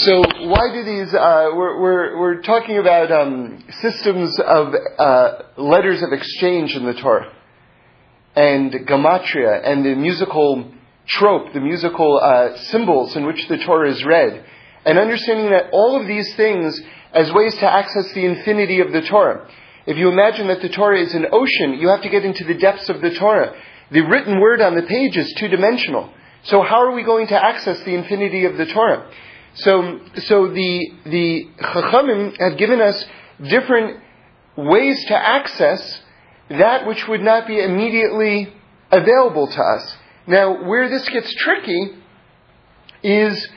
So why do these? Uh, we're, we're we're talking about um, systems of uh, letters of exchange in the Torah, and gematria, and the musical trope, the musical uh, symbols in which the Torah is read, and understanding that all of these things as ways to access the infinity of the Torah. If you imagine that the Torah is an ocean, you have to get into the depths of the Torah. The written word on the page is two dimensional. So how are we going to access the infinity of the Torah? So, so the, the Chachamim have given us different ways to access that which would not be immediately available to us. Now, where this gets tricky is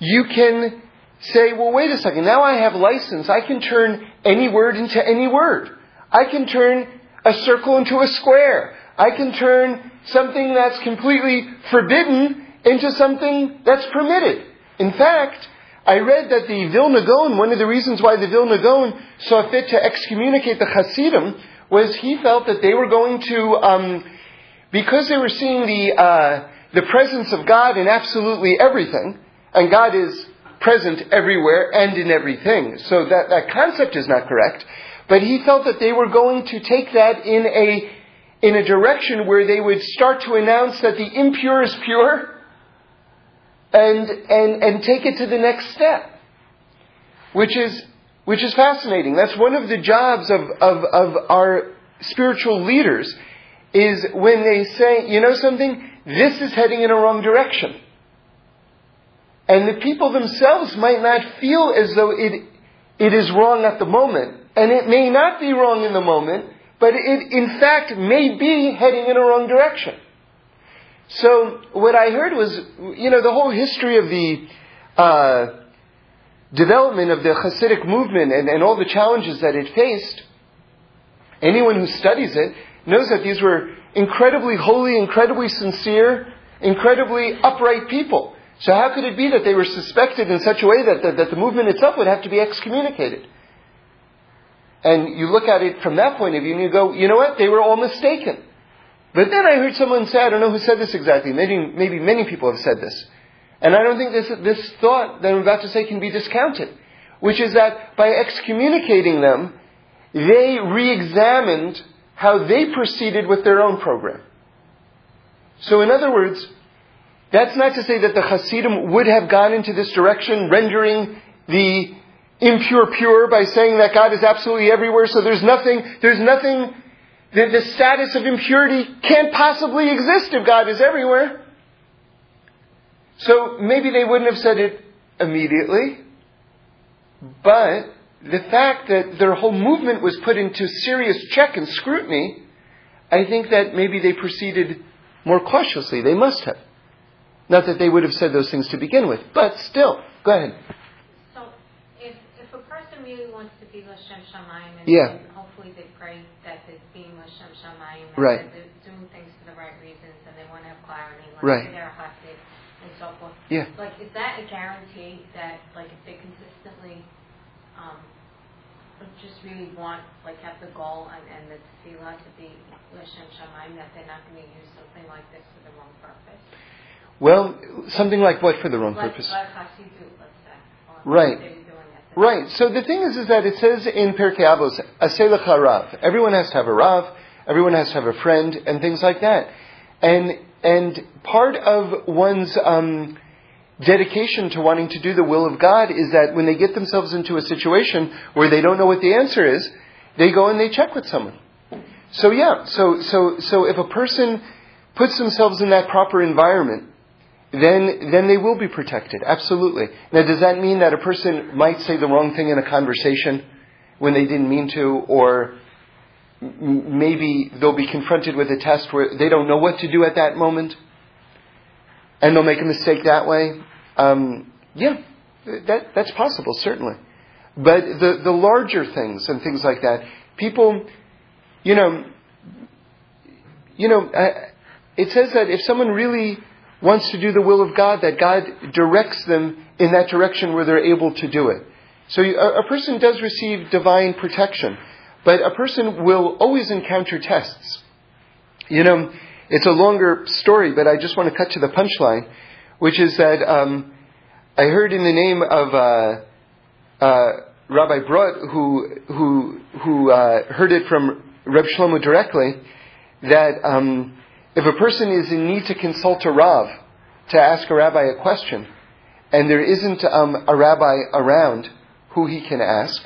you can say, well, wait a second, now I have license. I can turn any word into any word. I can turn a circle into a square. I can turn something that's completely forbidden into something that's permitted. In fact, I read that the Vilna Gaon, one of the reasons why the Vilna Gaon saw fit to excommunicate the Hasidim was he felt that they were going to, um, because they were seeing the, uh, the presence of God in absolutely everything, and God is present everywhere and in everything. So that, that concept is not correct. But he felt that they were going to take that in a, in a direction where they would start to announce that the impure is pure and, and, and take it to the next step, which is, which is fascinating. That's one of the jobs of, of, of our spiritual leaders is when they say, you know something, this is heading in a wrong direction. And the people themselves might not feel as though it, it is wrong at the moment. And it may not be wrong in the moment, but it in fact may be heading in a wrong direction. So what I heard was, you know, the whole history of the uh, development of the Hasidic movement and, and all the challenges that it faced. Anyone who studies it knows that these were incredibly holy, incredibly sincere, incredibly upright people. So how could it be that they were suspected in such a way that, that, that the movement itself would have to be excommunicated? And you look at it from that point of view and you go, you know what? They were all mistaken. But then I heard someone say, I don't know who said this exactly, maybe, maybe many people have said this. And I don't think this, this thought that I'm about to say can be discounted. Which is that by excommunicating them, they re-examined how they proceeded with their own program. So in other words, that's not to say that the Hasidim would have gone into this direction, rendering the impure pure by saying that God is absolutely everywhere, so there's nothing, there's nothing the, the status of impurity can't possibly exist if God is everywhere. So maybe they wouldn't have said it immediately, but the fact that their whole movement was put into serious check and scrutiny, I think that maybe they proceeded more cautiously. They must have. Not that they would have said those things to begin with, but still. Go ahead. So, if, if a person really wants to be Lashem Shamayim and yeah. hopefully they pray that it's being Lashem Shamayim and right. they're doing things for the right reasons and they want to have clarity, like right. they're and so forth. Yeah. Like, is that a guarantee that, like, if they consistently um, just really want, like, have the goal and, and the tefillah to be Lashem Shamayim, that they're not going to use something like this for the wrong purpose? Well, something like what for the wrong like, purpose? Like Hasidut, let's say. Right. Right. So the thing is, is that it says in Pirkei Avos, "Aselach Rav." Everyone has to have a Rav. Everyone has to have a friend, and things like that. And and part of one's um, dedication to wanting to do the will of God is that when they get themselves into a situation where they don't know what the answer is, they go and they check with someone. So yeah. So so so if a person puts themselves in that proper environment then, then they will be protected. Absolutely. Now, does that mean that a person might say the wrong thing in a conversation when they didn't mean to, or maybe they'll be confronted with a test where they don't know what to do at that moment, and they'll make a mistake that way? Um, yeah, that, that's possible, certainly. But the, the larger things and things like that, people, you know, you know, uh, it says that if someone really wants to do the will of God, that God directs them in that direction where they're able to do it. So a, a person does receive divine protection, but a person will always encounter tests. You know, it's a longer story, but I just want to cut to the punchline, which is that um, I heard in the name of uh, uh, Rabbi Brot, who who who uh, heard it from Reb Shlomo directly, that um, if a person is in need to consult a Rav to ask a rabbi a question, and there isn't um, a rabbi around who he can ask,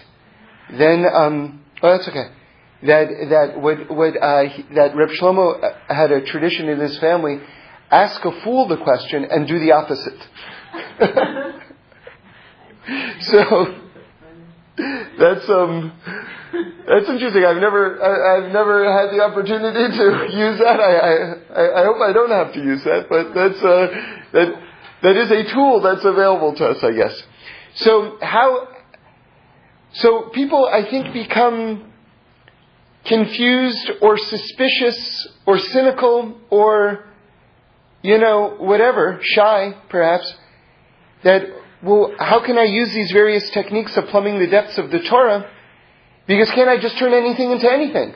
then um, oh that's okay. That that would would uh, that Reb Shlomo had a tradition in his family, ask a fool the question and do the opposite. so that's um, that's interesting. I've never I, have never had the opportunity to use that. I, I I hope I don't have to use that, but that's uh, that that is a tool that's available to us, I guess. So how? So people, I think, become confused or suspicious or cynical or you know whatever, shy perhaps. That well, how can I use these various techniques of plumbing the depths of the Torah? Because can't I just turn anything into anything?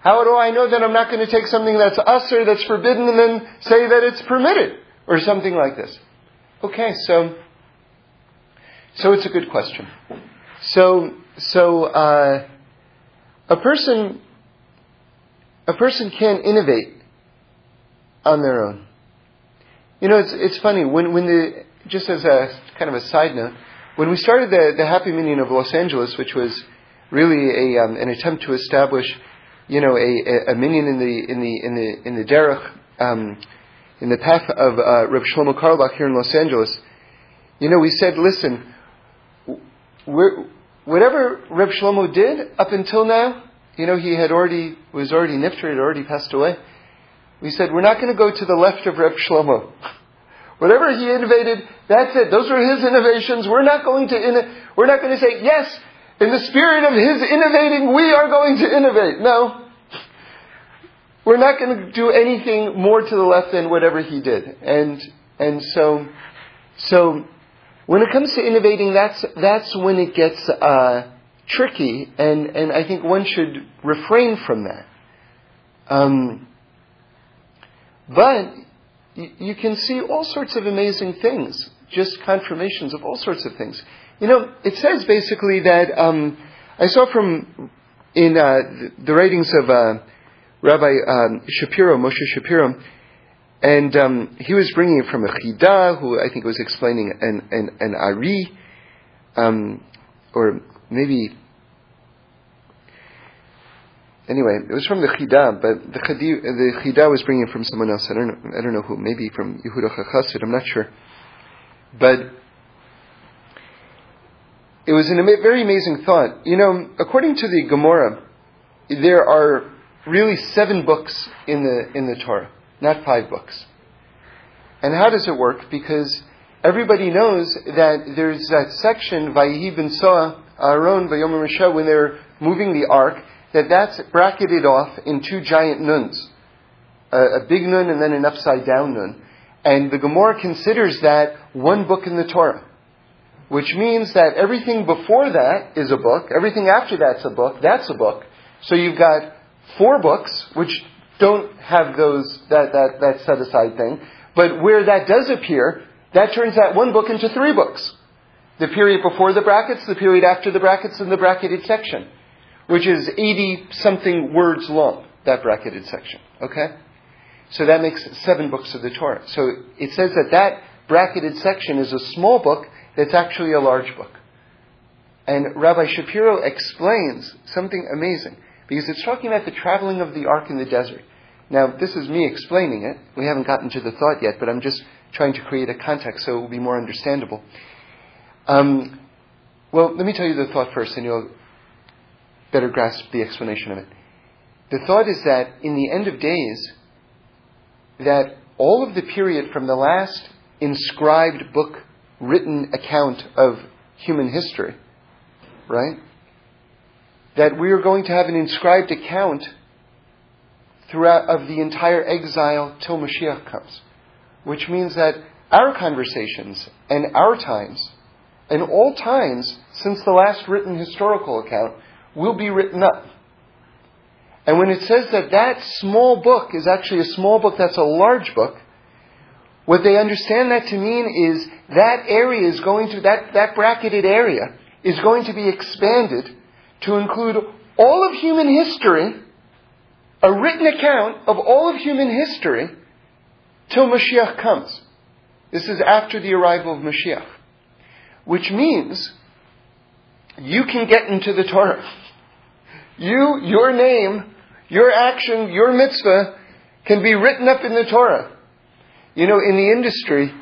How do I know that I'm not going to take something that's assur, that's forbidden, and then say that it's permitted? Or something like this. Okay, so, so it's a good question. So, so, uh, a person, a person can innovate on their own. You know, it's, it's funny, when, when the, just as a kind of a side note, when we started the, the Happy Minyan of Los Angeles, which was really a, um, an attempt to establish, you know, a, a, a minyan in the in the in the in the derech, um, in the path of uh, Reb Shlomo Carlebach here in Los Angeles, you know, we said, listen, whatever Reb Shlomo did up until now, you know, he had already was already nifter, had already passed away. We said we're not going to go to the left of Reb Shlomo. Whatever he innovated, that's it. Those were his innovations. We're not going to, we're not going to say, yes, in the spirit of his innovating, we are going to innovate. No. We're not going to do anything more to the left than whatever he did. And, and so, so, when it comes to innovating, that's, that's when it gets, uh, tricky, and, and I think one should refrain from that. Um, but you can see all sorts of amazing things, just confirmations of all sorts of things. You know, it says basically that um, I saw from in uh, the writings of uh, Rabbi um, Shapiro, Moshe Shapiro, and um, he was bringing it from a Chida, who I think was explaining an an, an Ari, um, or maybe anyway, it was from the Chida, but the Chida, the Chida was bringing it from someone else. I don't know, I don't know who. Maybe from Yehuda Chassid. I'm not sure. But it was a very amazing thought. You know, according to the Gemara, there are really seven books in the in the Torah, not five books. And how does it work? Because everybody knows that there's that section, Vayihi ben Soa, Aaron, Vayomer when they're moving the ark, that that's bracketed off in two giant nuns, a, a big nun and then an upside down nun. And the Gemara considers that one book in the Torah, which means that everything before that is a book, everything after that's a book, that's a book. So you've got four books, which don't have those, that, that, that set aside thing, but where that does appear, that turns that one book into three books. The period before the brackets, the period after the brackets, and the bracketed section which is 80 something words long, that bracketed section. Okay? So that makes seven books of the Torah. So it says that that bracketed section is a small book that's actually a large book. And Rabbi Shapiro explains something amazing because it's talking about the traveling of the ark in the desert. Now, this is me explaining it. We haven't gotten to the thought yet, but I'm just trying to create a context so it will be more understandable. Um, well, let me tell you the thought first, and you'll better grasp the explanation of it. The thought is that in the end of days, that all of the period from the last inscribed book written account of human history, right? That we are going to have an inscribed account throughout of the entire exile till Mashiach comes. Which means that our conversations and our times, and all times since the last written historical account, will be written up. And when it says that that small book is actually a small book that's a large book, what they understand that to mean is that area is going to, that, that bracketed area is going to be expanded to include all of human history, a written account of all of human history, till Mashiach comes. This is after the arrival of Mashiach. Which means you can get into the Torah. You, your name, your action, your mitzvah can be written up in the Torah. You know, in the industry,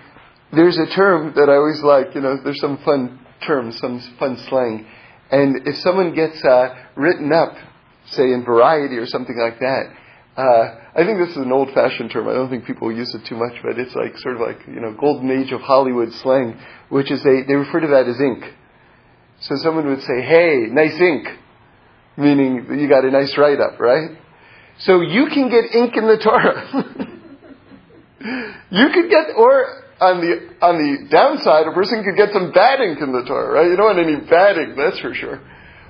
there's a term that I always like. You know, there's some fun terms, some fun slang. And if someone gets uh, written up, say in Variety or something like that, uh, I think this is an old-fashioned term. I don't think people use it too much, but it's like sort of like you know golden age of Hollywood slang, which is they they refer to that as ink. So someone would say, "Hey, nice ink," meaning you got a nice write-up, right? So you can get ink in the Torah. you could get, or on the on the downside, a person could get some bad ink in the Torah, right? You don't want any bad ink, that's for sure.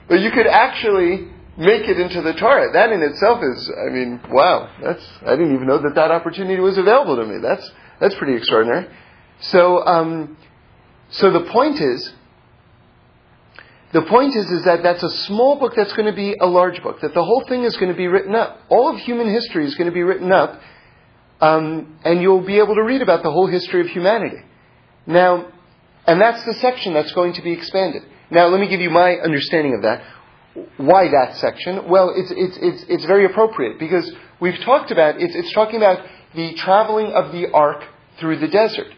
But you could actually make it into the Torah. That in itself is, I mean, wow. That's I didn't even know that that opportunity was available to me. That's that's pretty extraordinary. So, um, so the point is, the point is, is that that's a small book that's going to be a large book. That the whole thing is going to be written up. All of human history is going to be written up um, and you'll be able to read about the whole history of humanity. Now, and that's the section that's going to be expanded. Now, let me give you my understanding of that. Why that section? Well, it's, it's, it's, it's very appropriate because we've talked about, it's, it's talking about the traveling of the ark through the desert.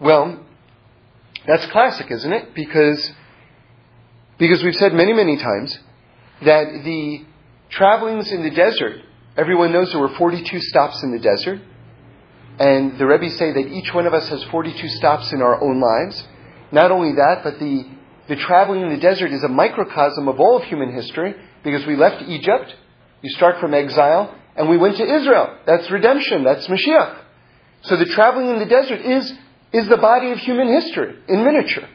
Well, that's classic, isn't it? Because, because we've said many, many times that the travelings in the desert, everyone knows there were 42 stops in the desert. And the Rebbe say that each one of us has 42 stops in our own lives. Not only that, but the, the traveling in the desert is a microcosm of all of human history because we left Egypt, you start from exile, and we went to Israel. That's redemption, that's Mashiach. So the traveling in the desert is, is the body of human history in miniature.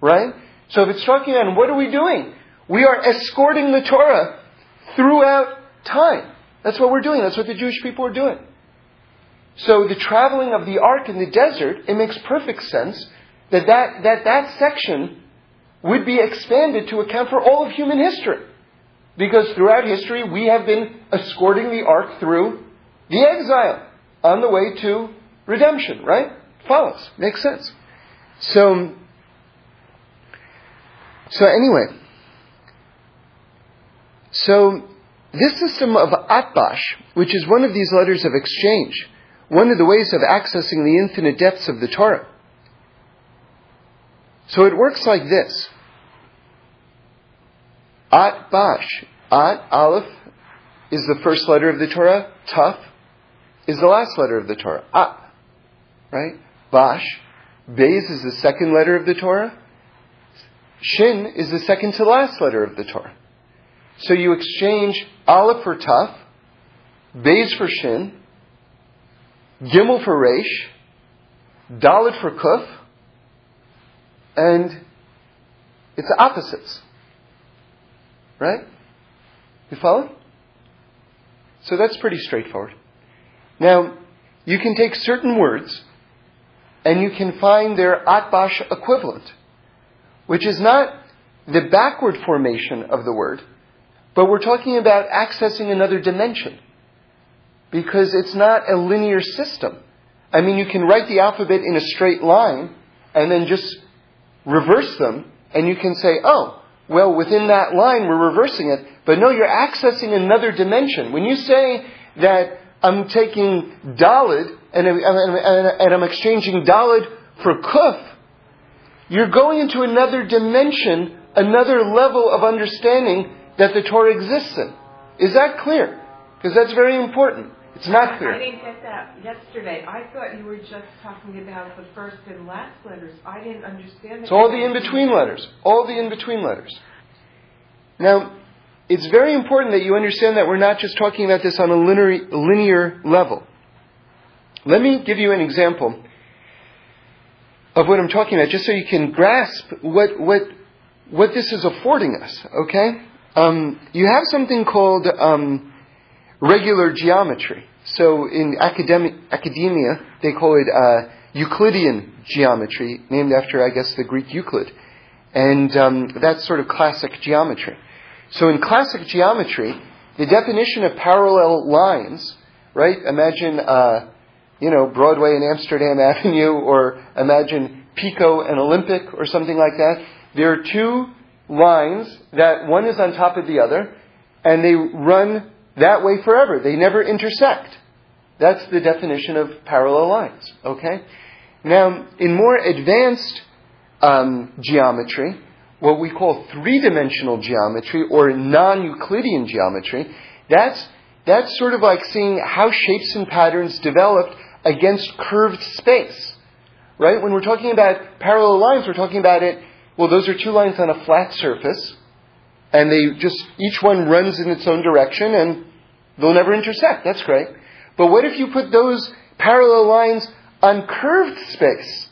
Right? So if it's talking about what are we doing? We are escorting the Torah throughout time. That's what we're doing. That's what the Jewish people are doing. So the traveling of the ark in the desert, it makes perfect sense that that, that, that section would be expanded to account for all of human history. Because throughout history, we have been escorting the ark through the exile on the way to redemption, right? Follows. Makes sense. So, so anyway, so this system of atbash, which is one of these letters of exchange, one of the ways of accessing the infinite depths of the Torah. So it works like this. At Bash. At, Aleph, is the first letter of the Torah. Tuf is the last letter of the Torah. At. Right? Bash. Beis is the second letter of the Torah. Shin is the second to last letter of the Torah. So you exchange Aleph for Tuf, Beis for Shin, Gimel for Resh, Dalit for Kuf, and it's opposites. Right? You follow? So that's pretty straightforward. Now, you can take certain words and you can find their atbash equivalent, which is not the backward formation of the word, but we're talking about accessing another dimension because it's not a linear system. I mean, you can write the alphabet in a straight line and then just reverse them, and you can say, oh, well, within that line, we're reversing it. But no, you're accessing another dimension. When you say that I'm taking Dalid and, and, I'm exchanging Dalid for Kuf, you're going into another dimension, another level of understanding that the Torah exists in. Is that clear? Because that's very important. It's not clear. I didn't get that yesterday. I thought you were just talking about the first and last letters. I didn't understand. that. It's all the in between letters. All the in between letters. Now, it's very important that you understand that we're not just talking about this on a linear, linear level. Let me give you an example of what I'm talking about, just so you can grasp what what what this is affording us. Okay, um, you have something called um, regular geometry. So in academic, academia, they call it uh, Euclidean geometry, named after, I guess, the Greek Euclid. And um, that's sort of classic geometry. So in classic geometry, the definition of parallel lines, right? Imagine, uh, you know, Broadway and Amsterdam Avenue, or imagine Pico and Olympic, or something like that. There are two lines that one is on top of the other, and they run that way forever. They never intersect. That's the definition of parallel lines. Okay? Now, in more advanced um, geometry, what we call three-dimensional geometry or non-Euclidean geometry, that's that's sort of like seeing how shapes and patterns developed against curved space. Right? When we're talking about parallel lines, we're talking about it, well, those are two lines on a flat surface, and they just, each one runs in its own direction, and they'll never intersect. That's great. But what if you put those parallel lines on curved space?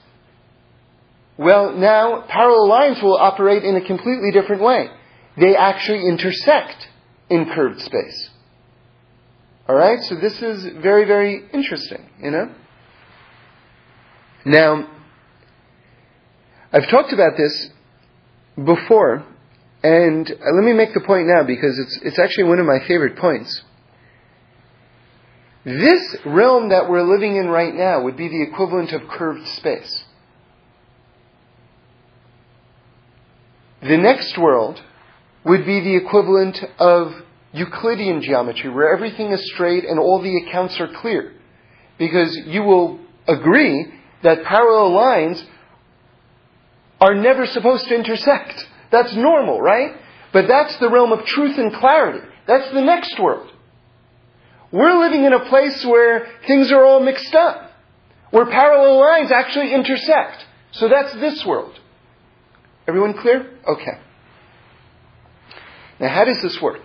Well, now parallel lines will operate in a completely different way. They actually intersect in curved space. Alright, so this is very, very interesting, you know? Now, I've talked about this before, and uh, let me make the point now because it's, it's actually one of my favorite points. This realm that we're living in right now would be the equivalent of curved space. The next world would be the equivalent of Euclidean geometry, where everything is straight and all the accounts are clear. Because you will agree that parallel lines are never supposed to intersect. That's normal, right? But that's the realm of truth and clarity. That's the next world. We're living in a place where things are all mixed up, where parallel lines actually intersect. So that's this world. Everyone clear? Okay. Now, how does this work?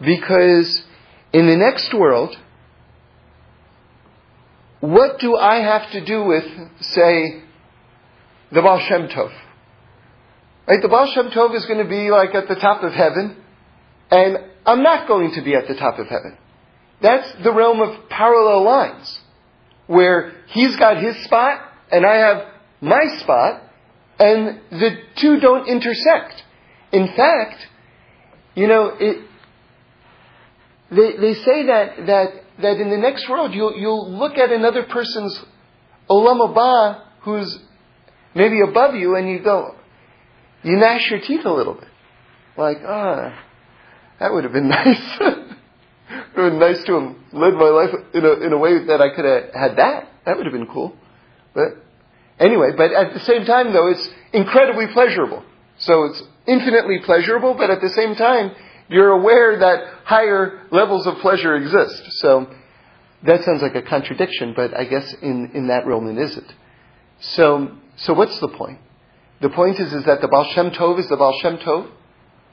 Because in the next world, what do I have to do with, say, the Baal Shem Tov? Right? The Baal Shem Tov is going to be like at the top of heaven, and I'm not going to be at the top of heaven. That's the realm of parallel lines, where he's got his spot and I have my spot, and the two don't intersect. In fact, you know, it, they, they say that, that, that in the next world you'll, you'll look at another person's olam haba who's maybe above you and you go, you gnash your teeth a little bit. Like, ah, oh, that would have been nice. it would have been nice to have led my life in a, in a way that I could have had that. That would have been cool. But anyway, but at the same time though, it's incredibly pleasurable. So it's infinitely pleasurable, but at the same time, you're aware that higher levels of pleasure exist. So that sounds like a contradiction, but I guess in, in that realm it isn't. So, so what's the point? The point is, is that the Baal Shem Tov is the Baal Shem Tov,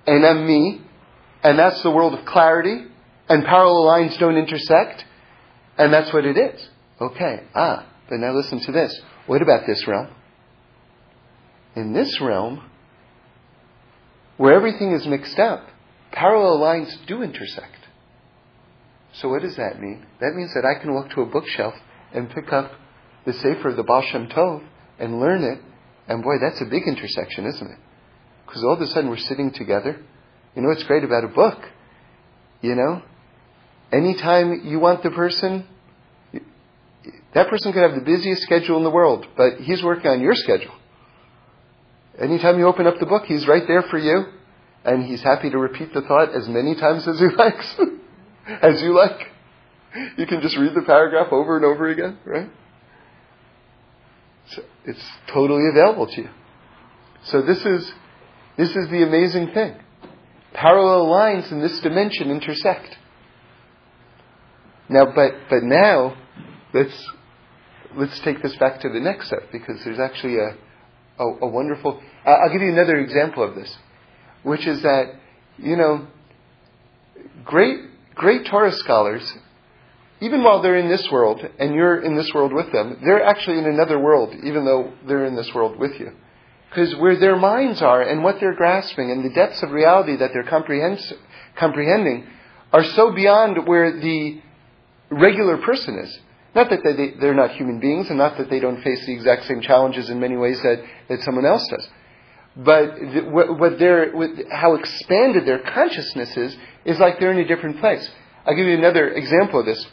and I'm me, and that's the world of clarity, and parallel lines don't intersect, and that's what it is. Okay, ah, but now listen to this. What about this realm? In this realm, where everything is mixed up, parallel lines do intersect. So what does that mean? That means that I can walk to a bookshelf and pick up the Sefer of the Baal Shem Tov and learn it, and boy, that's a big intersection, isn't it? Because all of a sudden we're sitting together. You know what's great about a book? You know, anytime you want the person, that person could have the busiest schedule in the world, but he's working on your schedule. Anytime you open up the book, he's right there for you, and he's happy to repeat the thought as many times as he likes, as you like. You can just read the paragraph over and over again, right? So it's totally available to you. So this is this is the amazing thing. Parallel lines in this dimension intersect. Now, but but now, let's let's take this back to the next step because there's actually a a, a wonderful. I'll give you another example of this, which is that you know, great great Torah scholars, even while they're in this world and you're in this world with them, they're actually in another world, even though they're in this world with you. Because where their minds are and what they're grasping and the depths of reality that they're comprehending are so beyond where the regular person is. Not that they, they're not human beings and not that they don't face the exact same challenges in many ways that, that someone else does. But what, what what, how expanded their consciousness is, is like they're in a different place. I'll give you another example of this.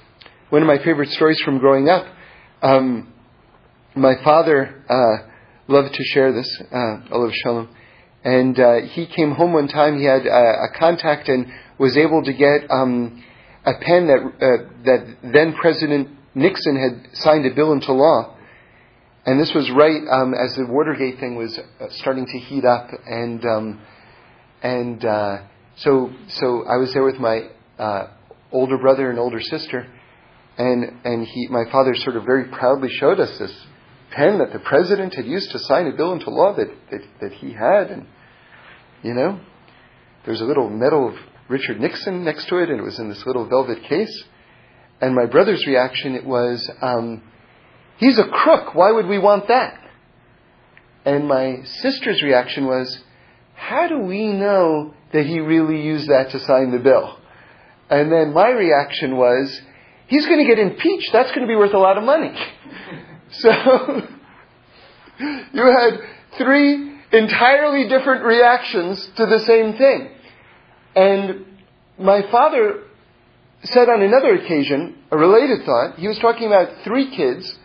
One of my favorite stories from growing up. Um, my father uh, loved to share this, uh, Olav Shalom. And uh, he came home one time. He had a, contact and was able to get um, a pen that uh, that then President Nixon had signed a bill into law. And this was right um, as the Watergate thing was uh, starting to heat up, and um, and uh, so so I was there with my older brother and older sister, and and he my father sort of very proudly showed us this pen that the president had used to sign a bill into law that, that, that he had. And, you know, there's a little medal of Richard Nixon next to it, and it was in this little velvet case. And my brother's reaction it was, um, he's a crook. Why would we want that? And my sister's reaction was, how do we know that he really used that to sign the bill? And then my reaction was, he's going to get impeached. That's going to be worth a lot of money. So, you had three entirely different reactions to the same thing. And my father said on another occasion, a related thought, he was talking about three kids,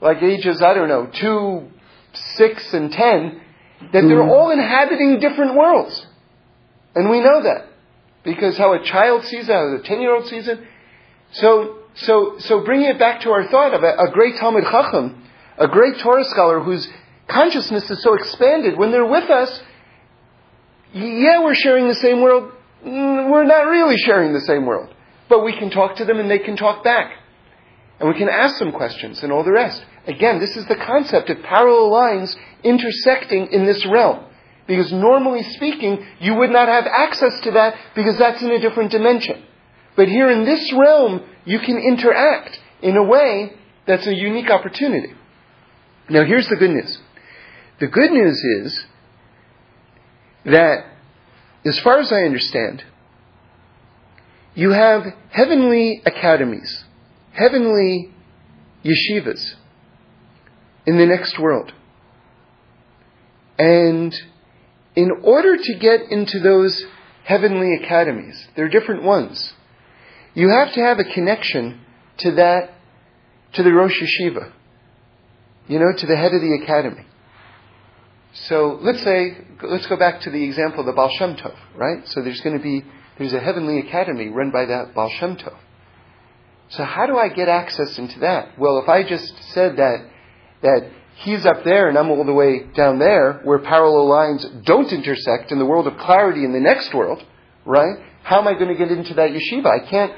like ages, I don't know, two, six, and ten, that they're mm-hmm. all inhabiting different worlds. And we know that. Because how a child sees it, how a ten year old sees it. So so, so bringing it back to our thought of a, a great Talmid Chacham, a great Torah scholar whose consciousness is so expanded, when they're with us, yeah, we're sharing the same world. Mm, we're not really sharing the same world. But we can talk to them and they can talk back. And we can ask them questions and all the rest. Again, this is the concept of parallel lines intersecting in this realm. Because normally speaking, you would not have access to that because that's in a different dimension. But here in this realm, you can interact in a way that's a unique opportunity. Now, here's the good news. The good news is that, as far as I understand, you have heavenly academies, heavenly yeshivas in the next world. And in order to get into those heavenly academies, there are different ones. You have to have a connection to that, to the Rosh Yeshiva. You know, to the head of the academy. So let's say, let's go back to the example of the Baal Shem Tov, right? So there's going to be, there's a heavenly academy run by that Baal Shem Tov. So how do I get access into that? Well, if I just said that, that he's up there and I'm all the way down there, where parallel lines don't intersect in the world of clarity in the next world, right? How am I going to get into that yeshiva? I can't,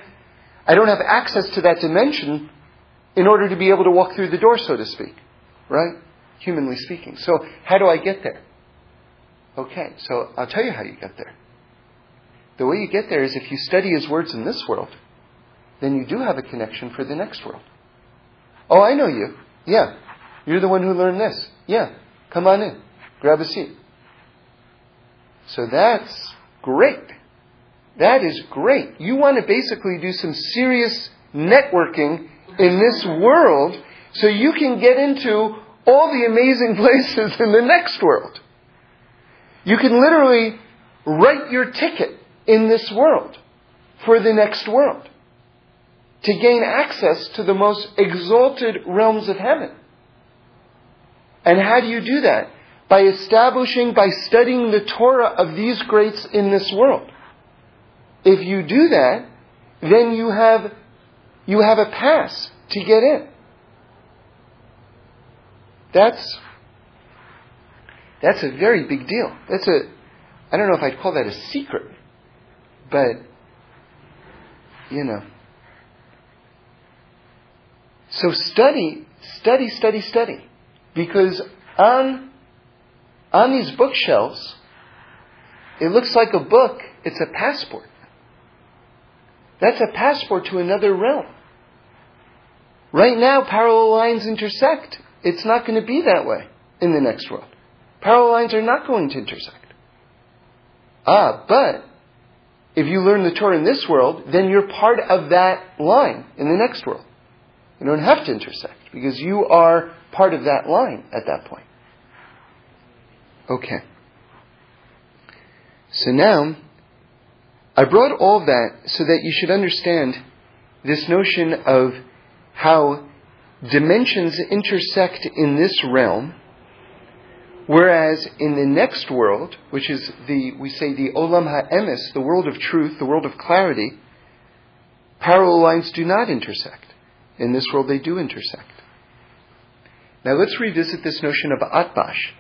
I don't have access to that dimension in order to be able to walk through the door, so to speak. Right? Humanly speaking. So, how do I get there? Okay, so I'll tell you how you get there. The way you get there is if you study his words in this world, then you do have a connection for the next world. Oh, I know you. Yeah. You're the one who learned this. Yeah. Come on in. Grab a seat. So that's great. That is great. You want to basically do some serious networking in this world so you can get into all the amazing places in the next world. You can literally write your ticket in this world for the next world to gain access to the most exalted realms of heaven. And how do you do that? By establishing, by studying the Torah of these greats in this world. If you do that, then you have, you have a pass to get in. That's, that's a very big deal. That's a, I don't know if I'd call that a secret, but, you know. So study, study, study, study. Because on, on these bookshelves, it looks like a book, it's a passport. That's a passport to another realm. Right now, parallel lines intersect. It's not going to be that way in the next world. Parallel lines are not going to intersect. Ah, but if you learn the Torah in this world, then you're part of that line in the next world. You don't have to intersect because you are part of that line at that point. Okay. So now, I brought all that so that you should understand this notion of how dimensions intersect in this realm, whereas in the next world, which is the, we say the Olam HaEmes, the world of truth, the world of clarity, parallel lines do not intersect. In this world, they do intersect. Now let's revisit this notion of Atbash,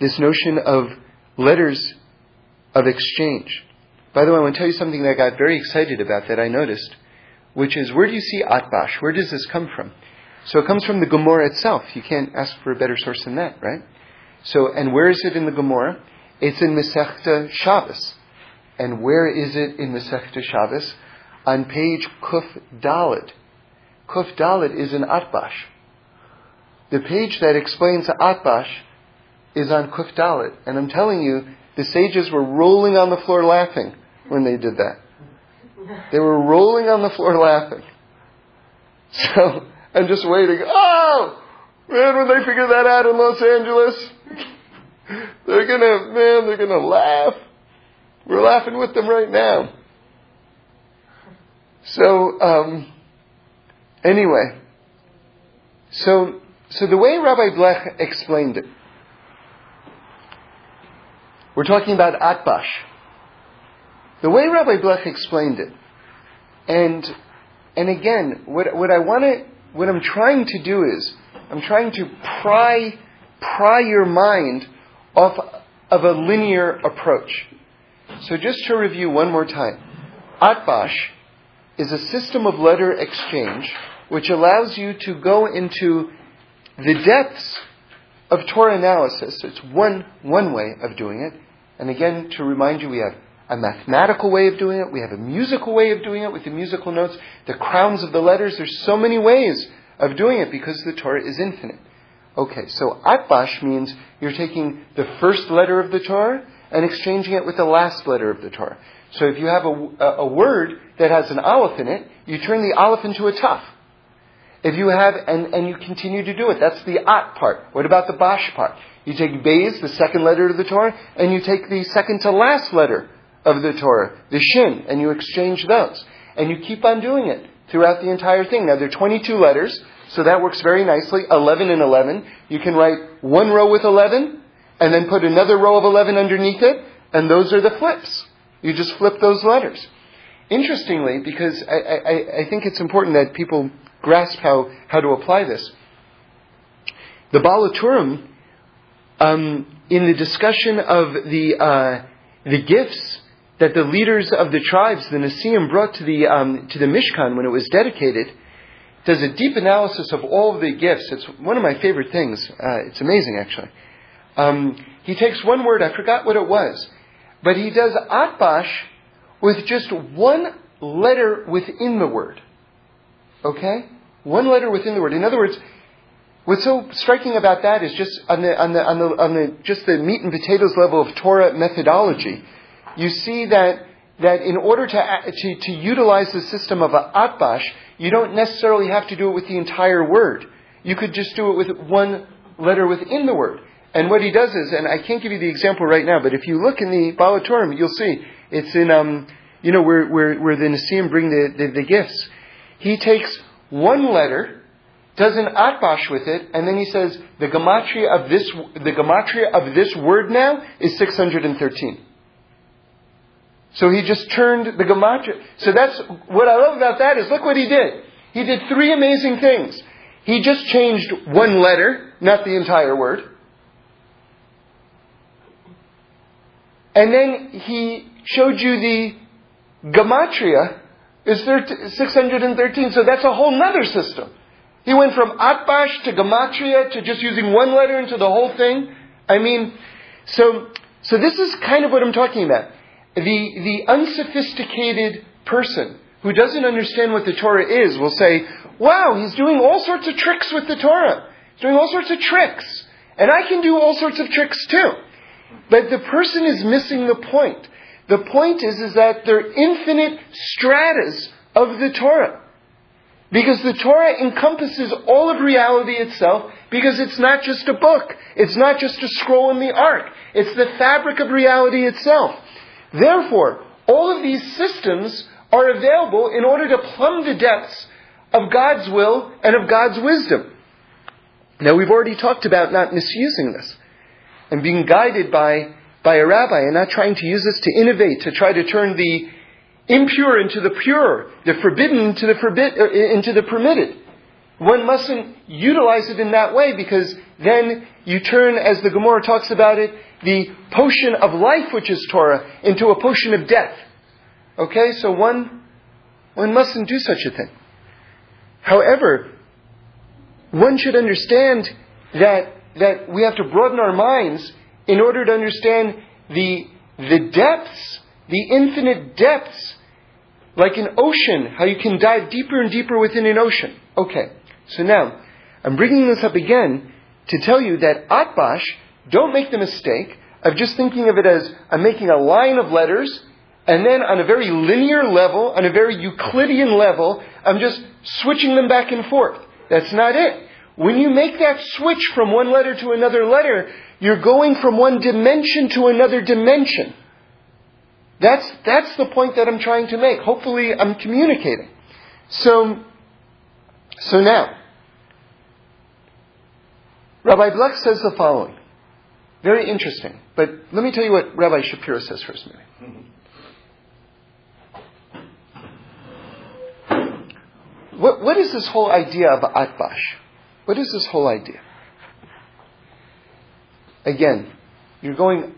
this notion of letters of exchange. By the way, I want to tell you something that I got very excited about that I noticed, which is where do you see Atbash? Where does this come from? So it comes from the Gemara itself. You can't ask for a better source than that, right? So, and where is it in the Gemara? It's in Masechta Shabbos. And where is it in Masechta Shabbos? On page Kuf Dalit. Kuf Dalit is in Atbash. The page that explains Atbash is on Kuf Dalit. And I'm telling you, the sages were rolling on the floor laughing when they did that. They were rolling on the floor laughing. So, I'm just waiting. Oh! Man, when they figure that out in Los Angeles, they're gonna, man, they're gonna laugh. We're laughing with them right now. So, um, anyway, so, so the way Rabbi Blech explained it, we're talking about Atbash. The way Rabbi Blech explained it, and and again, what what I want to, what I'm trying to do is, I'm trying to pry pry your mind off of a linear approach. So just to review one more time, Atbash is a system of letter exchange which allows you to go into the depths of Torah analysis. It's one, one way of doing it. And again, to remind you, we have a mathematical way of doing it. We have a musical way of doing it with the musical notes, the crowns of the letters. There's so many ways of doing it because the Torah is infinite. Okay, so Atbash means you're taking the first letter of the Torah and exchanging it with the last letter of the Torah. So if you have a, a, word that has an aleph in it, you turn the aleph into a taf. If you have, and, and you continue to do it, that's the at part. What about the bash part? You take Beis, the second letter of the Torah, and you take the second to last letter of the Torah, the Shin, and you exchange those. And you keep on doing it throughout the entire thing. Now, there are 22 letters, so that works very nicely. 11 and 11. You can write one row with 11, and then put another row of 11 underneath it, and those are the flips. You just flip those letters. Interestingly, because I, I, I think it's important that people grasp how, how to apply this, the Baal HaTurim um, in the discussion of the, uh, the gifts that the leaders of the tribes, the Nasiim, brought to the, um, to the Mishkan when it was dedicated, does a deep analysis of all of the gifts. It's one of my favorite things. Uh, it's amazing, actually. Um, he takes one word, I forgot what it was, but he does atbash with just one letter within the word. Okay? One letter within the word. In other words, What's so striking about that is just on the, on the, on the, on the, just the meat and potatoes level of Torah methodology, you see that, that in order to, to, to utilize the system of a atbash, you don't necessarily have to do it with the entire word. You could just do it with one letter within the word. And what he does is, and I can't give you the example right now, but if you look in the Baal you'll see it's in, um, you know, where, where, where the Nasiim bring the, the, the gifts. He takes one letter, does an atbash with it, and then he says the gematria of this the gematria of this word now is 613. So he just turned the gematria. So that's what I love about that is look what he did. He did three amazing things. He just changed one letter, not the entire word. And then he showed you the gematria is 613. So that's a whole nother system. He went from Atbash to Gematria to just using one letter into the whole thing. I mean, so, so this is kind of what I'm talking about. The, the unsophisticated person who doesn't understand what the Torah is will say, wow, he's doing all sorts of tricks with the Torah. He's doing all sorts of tricks. And I can do all sorts of tricks too. But the person is missing the point. The point is, is that there are infinite stratas of the Torah. Because the Torah encompasses all of reality itself, because it's not just a book. It's not just a scroll in the ark. It's the fabric of reality itself. Therefore, all of these systems are available in order to plumb the depths of God's will and of God's wisdom. Now, we've already talked about not misusing this and being guided by, by a rabbi and not trying to use this to innovate, to try to turn the impure into the pure, the forbidden into the, forbid, uh, into the permitted. One mustn't utilize it in that way because then you turn, as the Gemara talks about it, the potion of life, which is Torah, into a potion of death. Okay, so one, one mustn't do such a thing. However, one should understand that, that we have to broaden our minds in order to understand the, the depths, the infinite depths, like an ocean, how you can dive deeper and deeper within an ocean. Okay, so now, I'm bringing this up again to tell you that Atbash, don't make the mistake of just thinking of it as I'm making a line of letters, and then on a very linear level, on a very Euclidean level, I'm just switching them back and forth. That's not it. When you make that switch from one letter to another letter, you're going from one dimension to another dimension. That's, that's the point that I'm trying to make. Hopefully, I'm communicating. So, so now, Rabbi Blech says the following. Very interesting. But let me tell you what Rabbi Shapiro says first, maybe. What, what is this whole idea of Atbash? What is this whole idea? Again, you're going,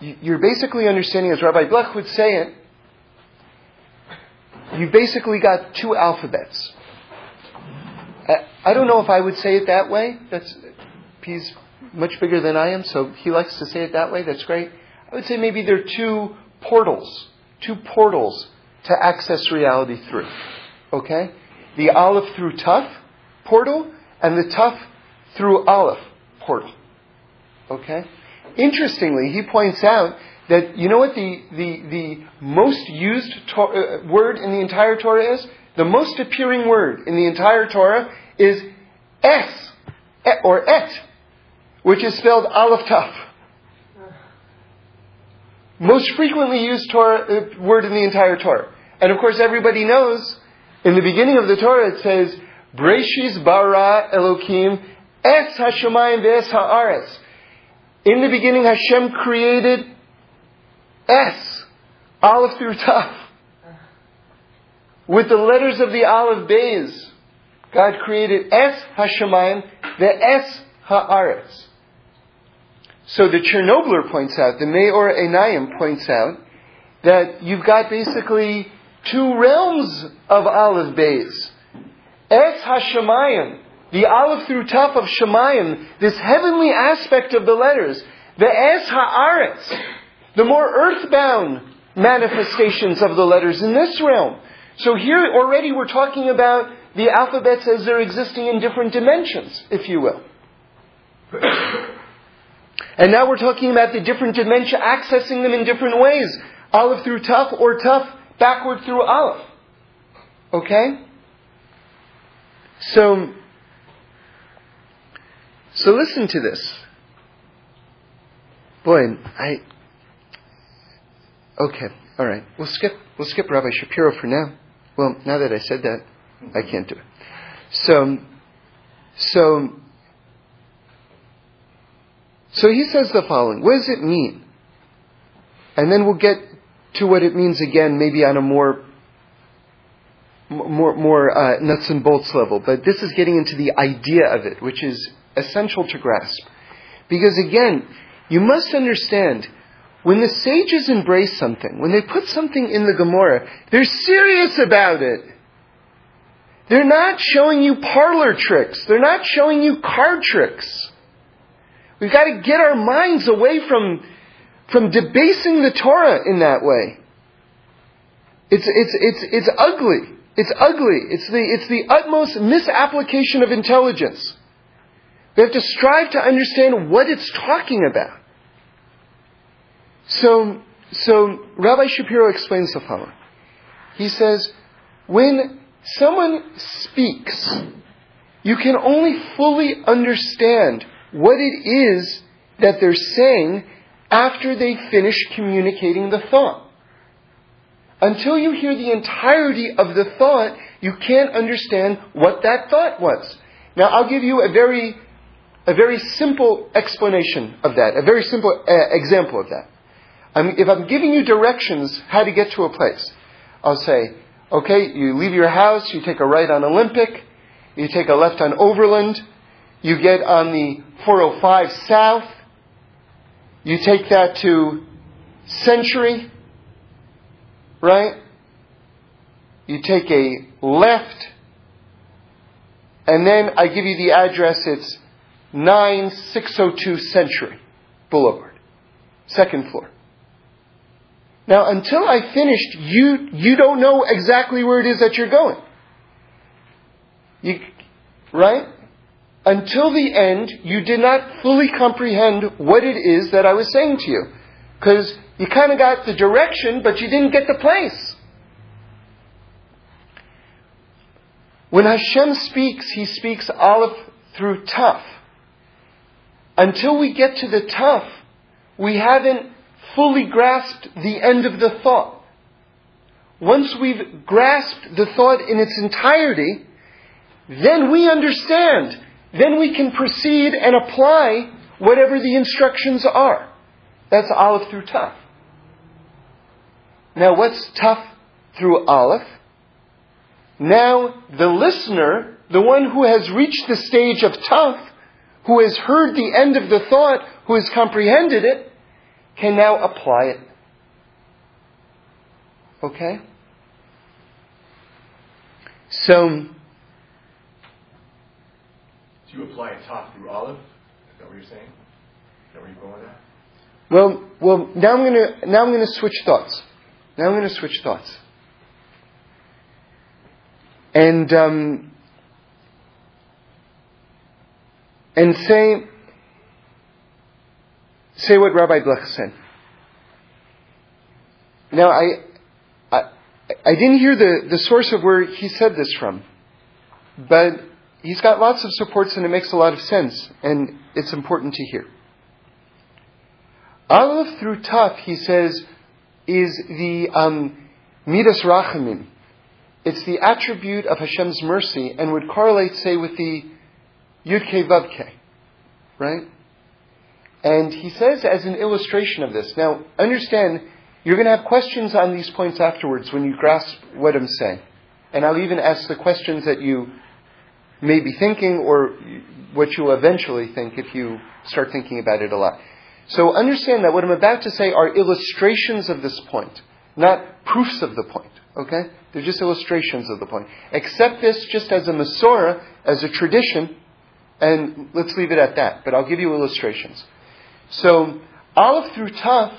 you're basically understanding, as Rabbi Blech would say it, you've basically got two alphabets. I don't know if I would say it that way. That's, he's much bigger than I am, so he likes to say it that way. That's great. I would say maybe there are two portals, two portals to access reality through. Okay? The Aleph through Tuf portal and the Tuf through Aleph portal. Okay? Interestingly, he points out that, you know what the, the, the most used to- uh, word in the entire Torah is? The most appearing word in the entire Torah is es, or et, which is spelled Aleph Taf. Most frequently used Torah, uh, word in the entire Torah. And of course, everybody knows in the beginning of the Torah it says, Breshis bara Elokim es hashemayim ve'es haaretz. In the beginning, Hashem created es, Aleph through Taf. With the letters of the Aleph Bays, God created Es Hashemayim, the Es Haaretz. So the Chernobyler points out, the Meor Einayim points out, that you've got basically two realms of Aleph Bays. Es Hashemayim, the Aleph through Taf of Shemayim, this heavenly aspect of the letters, the Es Haaretz, the more earthbound manifestations of the letters in this realm. So here already we're talking about the alphabets as they're existing in different dimensions, if you will. And now we're talking about the different dimension, accessing them in different ways. Aleph through Tuf or Tuf backward through Aleph. Okay? So, so listen to this. Boy, I. Okay, all right. We'll skip. We'll skip Rabbi Shapiro for now. Well, now that I said that, I can't do it. So, so, so he says the following. What does it mean? And then we'll get to what it means again, maybe on a more more, more uh, nuts and bolts level. But this is getting into the idea of it, which is essential to grasp. Because again, you must understand when the sages embrace something, when they put something in the Gemara, they're serious about it. They're not showing you parlor tricks. They're not showing you card tricks. We've got to get our minds away from, from debasing the Torah in that way. It's, it's, it's, it's ugly. It's ugly. It's the, it's the utmost misapplication of intelligence. We have to strive to understand what it's talking about. So, so Rabbi Shapiro explains the following. He says, when someone speaks, you can only fully understand what it is that they're saying after they finish communicating the thought. Until you hear the entirety of the thought, you can't understand what that thought was. Now, I'll give you a very, a very simple explanation of that, a very simple uh, example of that. I'm, if I'm giving you directions how to get to a place, I'll say, okay, you leave your house, you take a right on Olympic, you take a left on Overland, you get on the 405 South, you take that to Century, right? You take a left, and then I give you the address. It's 9602 Century Boulevard, second floor. Now, until I finished, you, you don't know exactly where it is that you're going. You, right? Until the end, you did not fully comprehend what it is that I was saying to you. Because you kind of got the direction, but you didn't get the place. When Hashem speaks, He speaks Aleph through Taf. Until we get to the Taf, we haven't fully grasped the end of the thought. Once we've grasped the thought in its entirety, then we understand. Then we can proceed and apply whatever the instructions are. That's Aleph through Taf. Now, what's Taf through Aleph? Now, the listener, the one who has reached the stage of Taf, who has heard the end of the thought, who has comprehended it, can now apply it. Okay? So, Do you apply a top through olive? Is that what you're saying? Is that where you're going that? well, well, now I'm gonna, now I'm gonna switch thoughts. Now I'm gonna switch thoughts. And, um, and say, say what Rabbi Blech said. Now, I, I, I didn't hear the, the source of where he said this from, but he's got lots of supports and it makes a lot of sense, and it's important to hear. Aleph through Taf, he says, is the um, Midas Rachamim. It's the attribute of Hashem's mercy and would correlate, say, with the Yud-Ke Vav-Ke, right? And he says as an illustration of this, now understand, you're going to have questions on these points afterwards when you grasp what I'm saying. And I'll even ask the questions that you may be thinking or what you'll eventually think if you start thinking about it a lot. So understand that what I'm about to say are illustrations of this point, not proofs of the point. Okay? They're just illustrations of the point. Accept this just as a Masorah, as a tradition, and let's leave it at that. But I'll give you illustrations. So, Aleph through Taf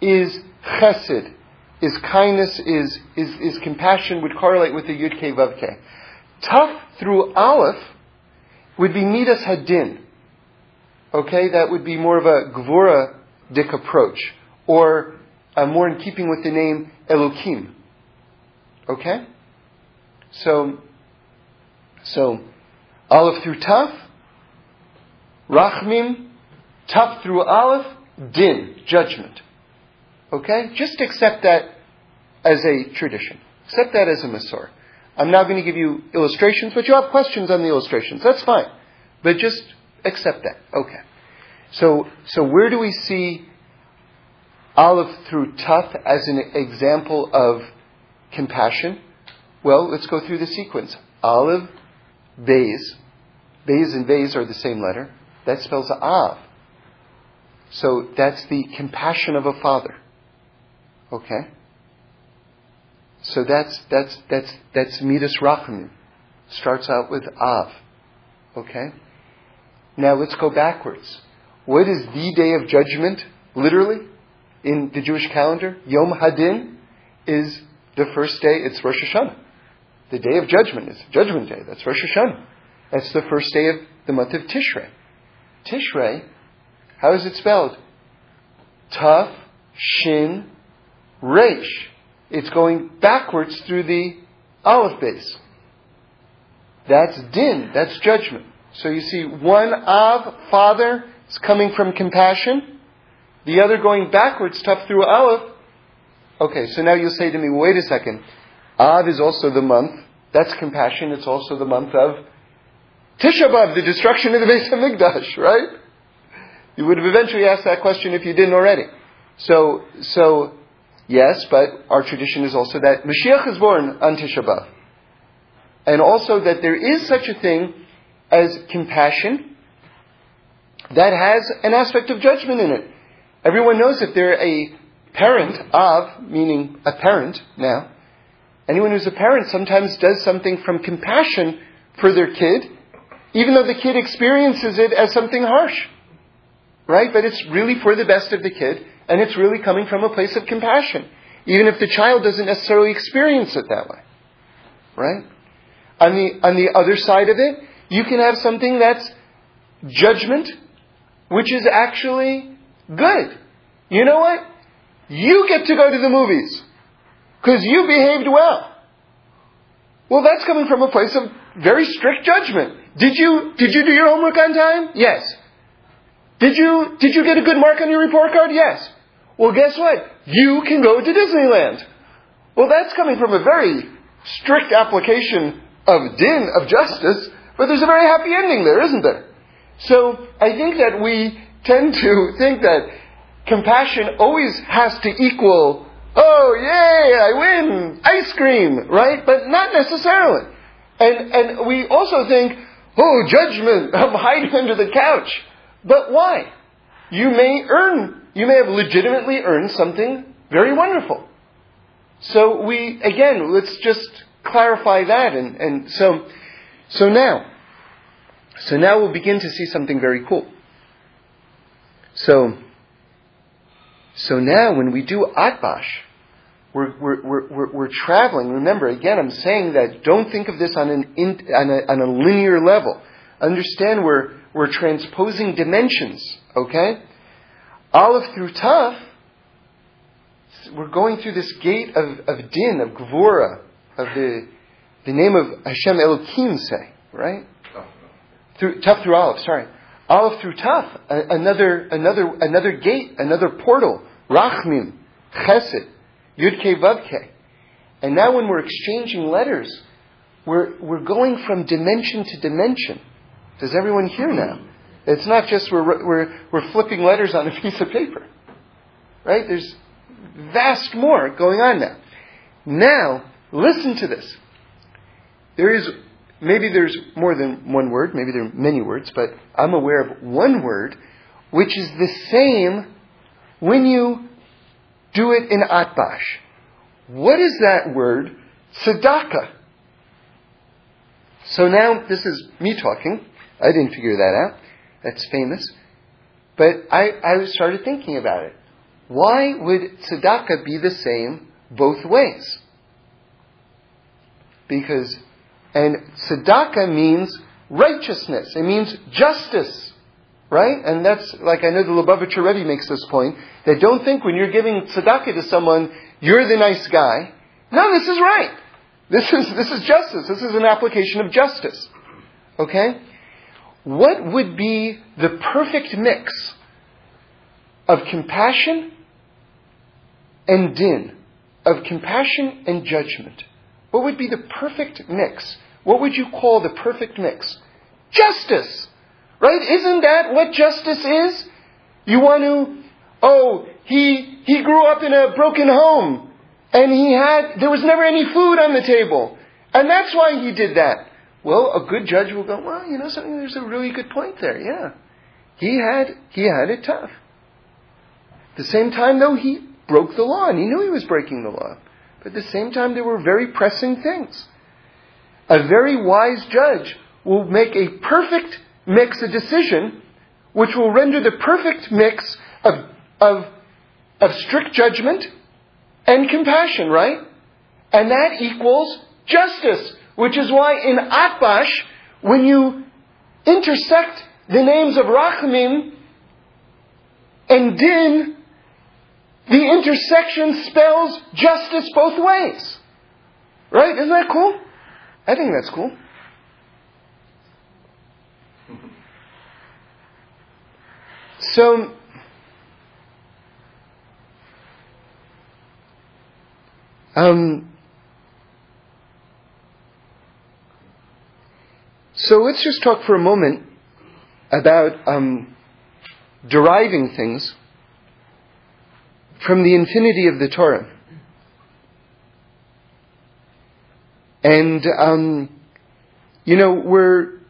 is chesed, is kindness, is, is, is compassion, would correlate with the Yud Ke Vav Ke. Taf through Aleph would be Midas Hadin. Okay, that would be more of a Gvura dik approach, or uh, more in keeping with the name Elokim. Okay? So, so, Aleph through Taf, Rachmim, Taf through Aleph, Din, judgment. Okay? Just accept that as a tradition. Accept that as a Masor. I'm now going to give you illustrations, but you have questions on the illustrations. That's fine. But just accept that. Okay. So, so where do we see Aleph through Taf as an example of compassion? Well, let's go through the sequence. Aleph, Bays. Bays and Bays are the same letter. That spells Av. So that's the compassion of a father. Okay? So that's that's that's that's Midas Rachamim. Starts out with Av. Okay? Now let's go backwards. What is the day of judgment, literally, in the Jewish calendar? Yom Hadin is the first day, it's Rosh Hashanah. The day of judgment is Judgment Day. That's Rosh Hashanah. That's the first day of the month of Tishrei. Tishrei, how is it spelled? Taf, Shin, Resh. It's going backwards through the Aleph Bays. That's din, that's judgment. So you see, one Av, Father, is coming from compassion. The other going backwards, Tuf through Aleph. Okay, so now you'll say to me, wait a second. Av is also the month. That's compassion. It's also the month of Tisha B'Av, the destruction of the Beis Hamikdash, right? You would have eventually asked that question if you didn't already. So, so, yes, but our tradition is also that Mashiach is born on Tisha B'Av. And also that there is such a thing as compassion that has an aspect of judgment in it. Everyone knows if they're a parent of, meaning a parent now, anyone who's a parent sometimes does something from compassion for their kid, even though the kid experiences it as something harsh. Right? But it's really for the best of the kid, and it's really coming from a place of compassion, even if the child doesn't necessarily experience it that way. Right? On the, on the other side of it, you can have something that's judgment, which is actually good. You know what? You get to go to the movies because you behaved well. Well, that's coming from a place of very strict judgment. Did you, did you do your homework on time? Yes. Did you, did you get a good mark on your report card? Yes. Well, guess what? You can go to Disneyland. Well, that's coming from a very strict application of din, of justice, but there's a very happy ending there, isn't there? So I think that we tend to think that compassion always has to equal, oh yay, I win, ice cream, right? But not necessarily. And, and we also think, oh, judgment, I'm hiding under the couch. But why? You may earn, you may have legitimately earned something very wonderful. So we, again, let's just clarify that. And, and so, so now, so now we'll begin to see something very cool. So, so now when we do Atbash, we're, we're, we're, we're, traveling. Remember, again, I'm saying that don't think of this on, an in, on, a, on a linear level. Understand we're, we're transposing dimensions, okay? Aleph through Taf, we're going through this gate of, of Din, of Gvura, of the, the name of Hashem Elohim, say, right? Through, Taf through Aleph, sorry. Aleph through Taf, another, another, another gate, another portal, Rachmim, Chesed, Yudke Vavke. And now when we're exchanging letters, we're, we're going from dimension to dimension. Does everyone hear now? It's not just we're, we're, we're flipping letters on a piece of paper. Right? There's vast more going on now. Now, listen to this. There is, maybe there's more than one word, maybe there are many words, but I'm aware of one word which is the same when you do it in Atbash. What is that word? Tzedakah. So now, this is me talking. I didn't figure that out. That's famous. But I, I started thinking about it. Why would tzedakah be the same both ways? Because, and tzedakah means righteousness. It means justice. Right? And that's, like I know the Lubavitcher Rebbe makes this point, that don't think when you're giving tzedakah to someone, you're the nice guy. No, this is right. This is, this is justice. This is an application of justice. Okay? What would be the perfect mix of compassion and din, of compassion and judgment? What would be the perfect mix? What would you call the perfect mix? Justice! Right? Isn't that what justice is? You want to, oh, he, he grew up in a broken home and he had, there was never any food on the table. And that's why he did that. Well, a good judge will go, well, you know something, there's a really good point there, yeah. He had, he had it tough. At the same time, though, he broke the law and he knew he was breaking the law. But at the same time, there were very pressing things. A very wise judge will make a perfect mix, a decision which will render the perfect mix of, of, of strict judgment and compassion, right? And that equals justice, which is why in Atbash, when you intersect the names of Rachmim and Din, the intersection spells justice both ways. Right? Isn't that cool? I think that's cool. So, um, so let's just talk for a moment about um, deriving things from the infinity of the Torah. And, um, you know, we're,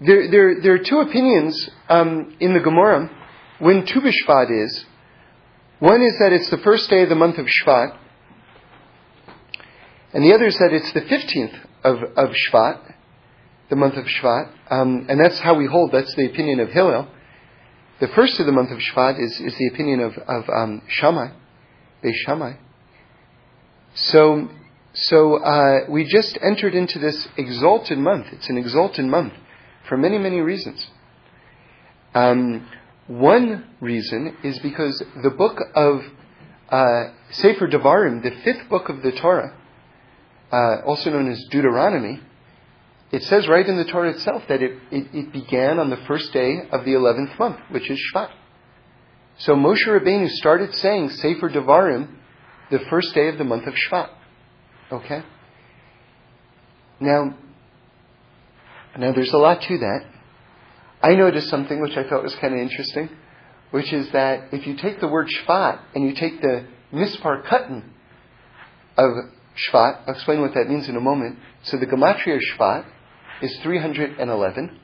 there, there, there are two opinions um, in the Gemara when Tu B'Shvat is. One is that it's the first day of the month of Shvat, and the other is that it's the 15th of, of Shvat, the month of Shvat, um, and that's how we hold, that's the opinion of Hillel. The first of the month of Shvat is, is the opinion of, of um, Shammai, Beis Shammai. So, so uh, we just entered into this exalted month. It's an exalted month for many, many reasons. Um, one reason is because the book of uh, Sefer Devarim, the fifth book of the Torah, uh, also known as Deuteronomy, it says right in the Torah itself that it, it, it, began on the first day of the 11th month, which is Shvat. So Moshe Rabbeinu started saying Sefer Devarim the first day of the month of Shvat. Okay? Now, now there's a lot to that. I noticed something which I thought was kind of interesting, which is that if you take the word Shvat and you take the mispar katan of Shvat, I'll explain what that means in a moment. So the Gematria Shvat is 311.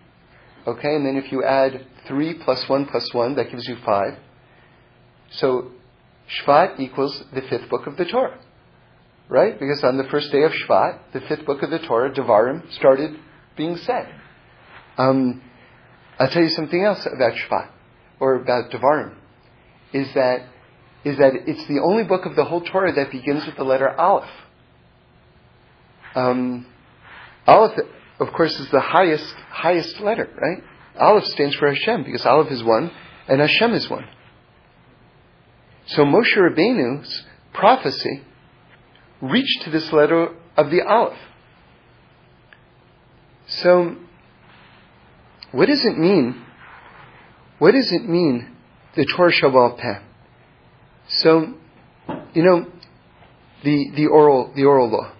Okay, and then if you add 3 plus 1 plus 1, that gives you 5. So Shvat equals the fifth book of the Torah. Right? Because on the first day of Shvat, the fifth book of the Torah, Devarim, started being said. Um, I'll tell you something else about Shvat, or about Devarim, is that, is that it's the only book of the whole Torah that begins with the letter Aleph. Um, Aleph, of course, is the highest, highest letter, right? Aleph stands for Hashem, because Aleph is one, and Hashem is one. So Moshe Rabbeinu's prophecy reached to this letter of the Aleph. So, what does it mean? What does it mean, the Torah Sheba'al Peh? So, you know, the, the oral, the oral law.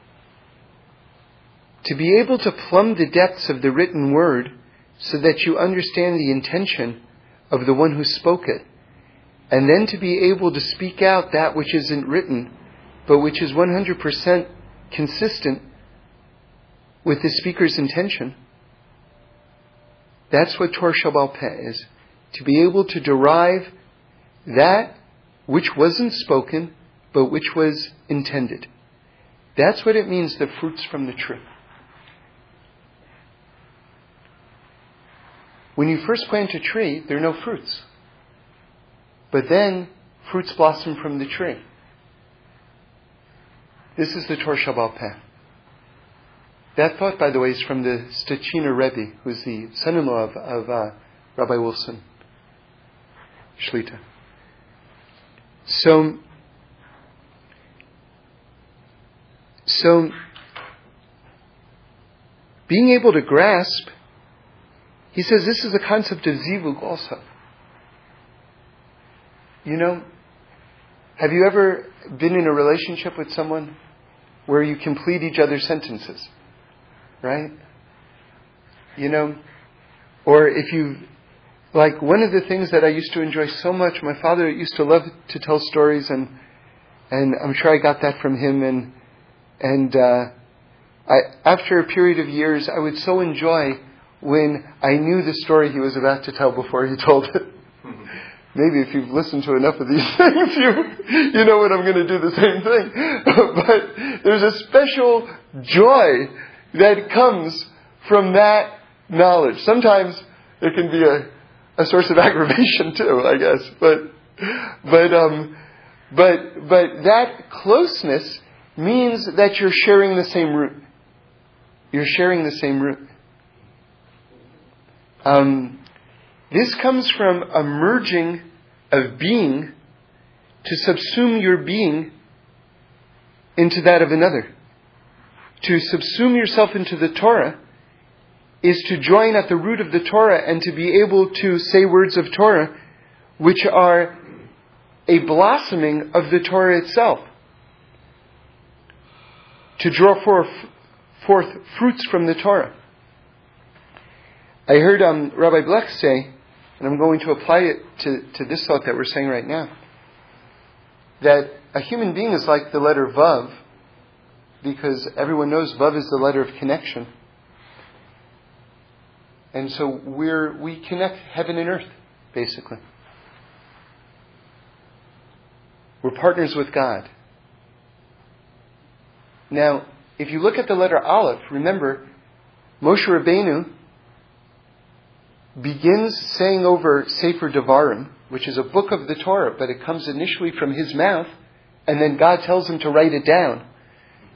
To be able to plumb the depths of the written word so that you understand the intention of the one who spoke it, and then to be able to speak out that which isn't written, but which is 100% consistent with the speaker's intention. That's what Torah Sheba'al Peh is. To be able to derive that which wasn't spoken, but which was intended. That's what it means, the fruits from the tree. When you first plant a tree, there are no fruits. But then fruits blossom from the tree. This is the Torah Sheba'al Peh. That thought, by the way, is from the Stechina Rebbe, who's the son-in-law of, of uh, Rabbi Wilson Shlita. So, so being able to grasp, he says this is a concept of zivug also. You know, have you ever been in a relationship with someone where you complete each other's sentences? Right? You know, or if you, like one of the things that I used to enjoy so much, my father used to love to tell stories and, and I'm sure I got that from him and, and, uh, I, after a period of years, I would so enjoy when I knew the story he was about to tell before he told it. Maybe if you've listened to enough of these things, you, you know what I'm going to do the same thing. but there's a special joy that comes from that knowledge. Sometimes it can be a, a source of aggravation too, I guess. But, but, um, but, but that closeness means that you're sharing the same root. You're sharing the same root. Um, this comes from a merging of being to subsume your being into that of another. To subsume yourself into the Torah is to join at the root of the Torah and to be able to say words of Torah which are a blossoming of the Torah itself. To draw forth, forth fruits from the Torah. I heard um, Rabbi Blech say, and I'm going to apply it to, to this thought that we're saying right now, that a human being is like the letter Vav, because everyone knows Vav is the letter of connection. And so we're, we connect heaven and earth, basically. We're partners with God. Now, if you look at the letter Aleph, remember, Moshe Rabbeinu begins saying over Sefer Devarim, which is a book of the Torah, but it comes initially from his mouth, and then God tells him to write it down.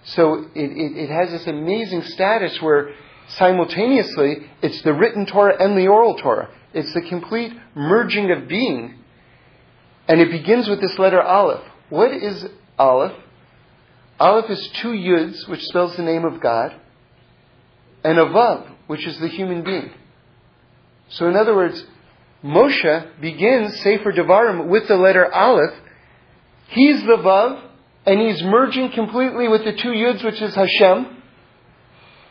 So it, it, it has this amazing status where simultaneously it's the written Torah and the oral Torah. It's the complete merging of being. And it begins with this letter Aleph. What is Aleph? Aleph is two Yuds, which spells the name of God, and a Vav, which is the human being. So in other words, Moshe begins Sefer Devarim with the letter Aleph. He's the Vav, and he's merging completely with the two Yuds, which is Hashem,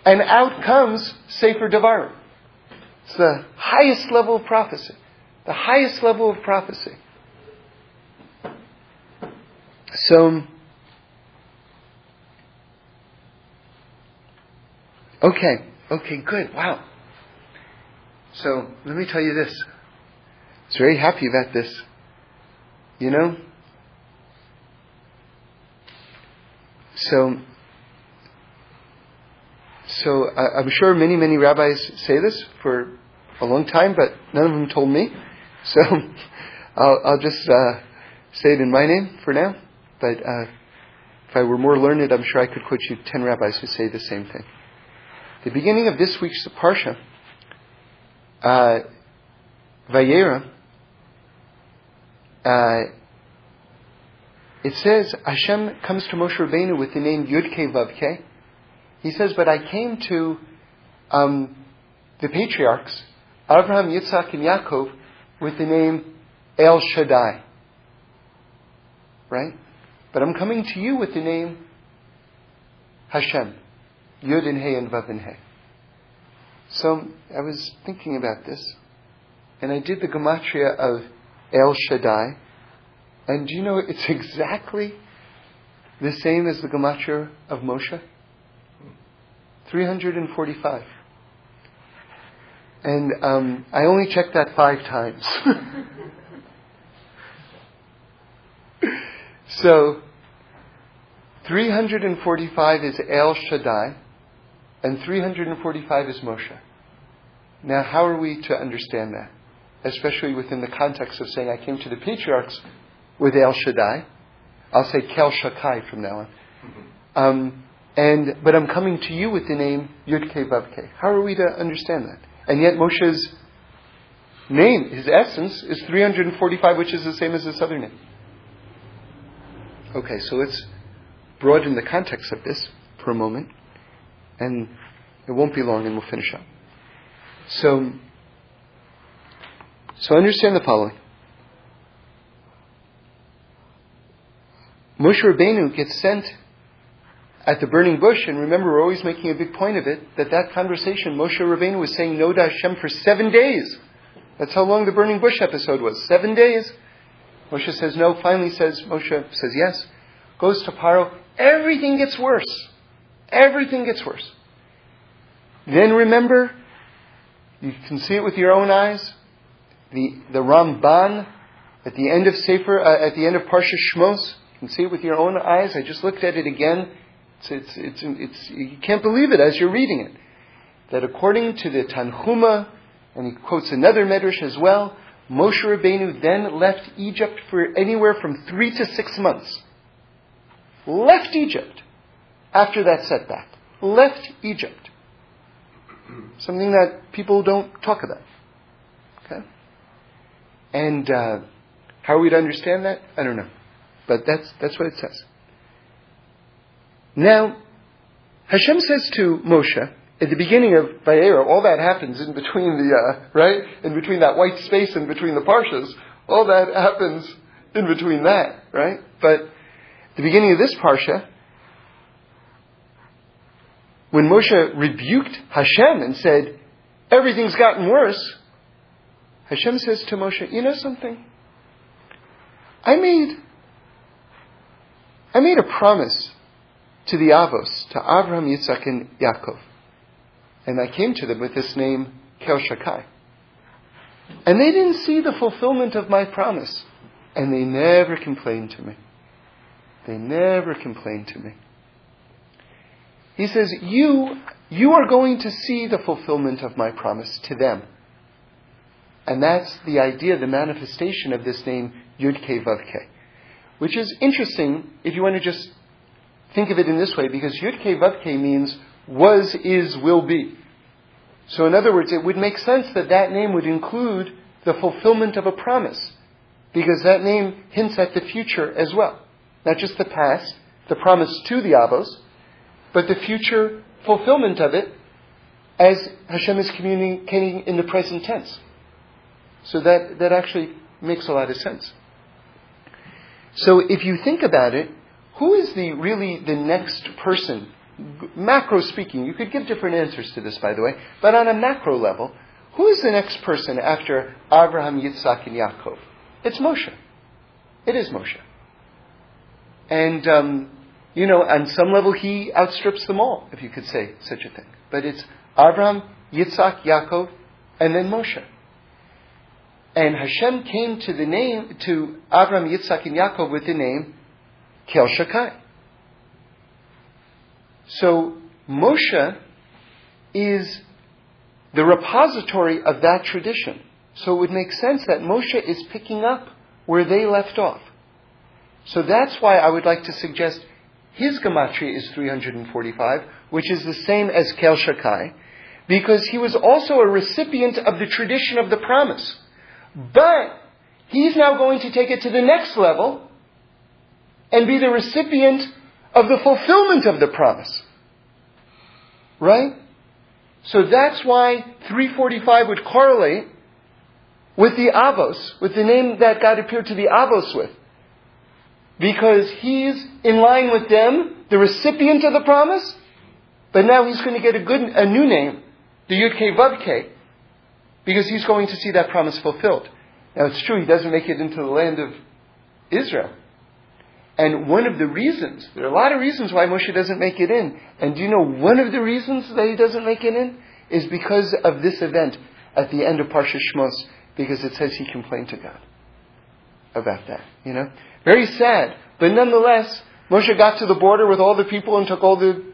and out comes Sefer Devarim. It's the highest level of prophecy. The highest level of prophecy. So, okay, okay, good, wow. So, let me tell you this. I was very happy about this. You know? So, so I, am sure many, many rabbis say this for a long time, but none of them told me. So I'll, I'll just uh, say it in my name for now. But uh, if I were more learned, I'm sure I could quote you ten rabbis who say the same thing. The beginning of this week's parsha, uh, Va'eira, uh, it says Hashem comes to Moshe Rabbeinu with the name Yudke Vavke. He says, but I came to um, the patriarchs, Abraham, Yitzhak, and Yaakov, with the name El Shaddai. Right? But I'm coming to you with the name Hashem. Yud and He and Vav and He. So I was thinking about this, and I did the gematria of El Shaddai, and do you know it's exactly the same as the gematria of Moshe? 345. And um, I only checked that five times. so, 345 is El Shaddai, and 345 is Moshe. Now, how are we to understand that? Especially within the context of saying, I came to the patriarchs with El Shaddai. I'll say Kel Shakai from now on. Um, and, but I'm coming to you with the name Yudke Vavke. How are we to understand that? And yet Moshe's name, his essence, is 345, which is the same as his other name. Okay, so let's broaden the context of this for a moment, and it won't be long, and we'll finish up. So, so understand the following. Moshe Rabbeinu gets sent at the burning bush, and remember, we're always making a big point of it, that that conversation, Moshe Rabbeinu was saying no to Hashem for seven days. That's how long the burning bush episode was. Seven days. Moshe says no, finally says, Moshe says yes, goes to Paro, everything gets worse. Everything gets worse. Then remember, you can see it with your own eyes, the, the Ramban at the end of Sefer, uh, at the end of Parsha Shmos, you can see it with your own eyes. I just looked at it again it's, it's, it's, it's, you can't believe it as you're reading it. That according to the Tanhuma, and he quotes another medrash as well, Moshe Rabbeinu then left Egypt for anywhere from three to six months. Left Egypt after that setback. Left Egypt. Something that people don't talk about. Okay? And uh, how are we to understand that? I don't know. But that's, that's what it says. Now, Hashem says to Moshe, at the beginning of Va'eira, all that happens in between the, uh, right? In between that white space in between the parshas, all that happens in between that, right? But the beginning of this parsha, when Moshe rebuked Hashem and said, everything's gotten worse, Hashem says to Moshe, you know something? I made, I made a promise to the Avos, to Abraham, Yitzhak, and Yaakov. And I came to them with this name, Kel Shakai. And they didn't see the fulfillment of my promise. And they never complained to me. They never complained to me. He says, You, you are going to see the fulfillment of my promise to them. And that's the idea, the manifestation of this name, Yud Ke Vav Ke. Which is interesting if you want to just think of it in this way, because Yud Ke Vav Ke means was, is, will be. So in other words, it would make sense that that name would include the fulfillment of a promise, because that name hints at the future as well. Not just the past, the promise to the Avos, but the future fulfillment of it as Hashem is communicating in the present tense. So that, that actually makes a lot of sense. So if you think about it, who is the really the next person macro speaking, you could give different answers to this, by the way, but on a macro level, who is the next person after Abraham, Yitzhak, and Yaakov? It's Moshe. It is Moshe. And, um, you know, on some level, he outstrips them all, if you could say such a thing. But it's Abraham, Yitzhak, Yaakov, and then Moshe. And Hashem came to the name, to Abraham, Yitzhak, and Yaakov with the name Kel Shakai. So Moshe is the repository of that tradition. So it would make sense that Moshe is picking up where they left off. So that's why I would like to suggest his gematria is 345, which is the same as Kel Shakai, because he was also a recipient of the tradition of the promise. But he's now going to take it to the next level and be the recipient of the fulfillment of the promise. Right? So that's why 345 would correlate with the Avos, with the name that God appeared to the Avos with. Because he's in line with them, the recipient of the promise, but now he's going to get a good, a new name, the Yud Ke Vav because he's going to see that promise fulfilled. Now it's true, he doesn't make it into the land of Israel. And one of the reasons, there are a lot of reasons why Moshe doesn't make it in. And do you know one of the reasons that he doesn't make it in? Is because of this event at the end of Parsha Shmos, because it says he complained to God about that, you know? Very sad. But nonetheless, Moshe got to the border with all the people and took all the,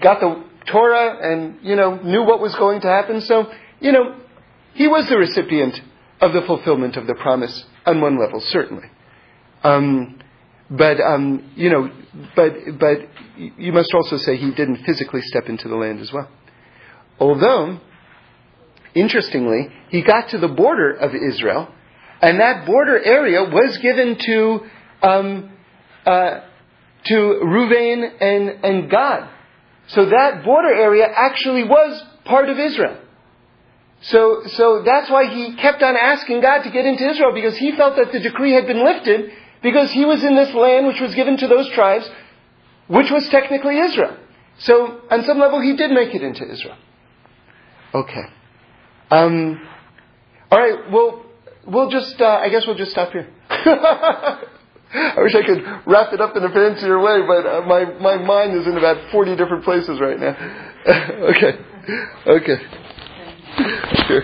got the Torah and, you know, knew what was going to happen. So, you know, he was the recipient of the fulfillment of the promise on one level, certainly. Um, but um, you know, but but you must also say he didn't physically step into the land as well. Although, interestingly, he got to the border of Israel, and that border area was given to um, uh, to Ruvain and and Gad. So that border area actually was part of Israel. So, so that's why he kept on asking God to get into Israel because he felt that the decree had been lifted because he was in this land which was given to those tribes, which was technically Israel. So, on some level, he did make it into Israel. Okay. Um, all right, well, we'll just, uh, I guess we'll just stop here. I wish I could wrap it up in a fancier way, but uh, my, my mind is in about 40 different places right now. okay. Okay. Sure.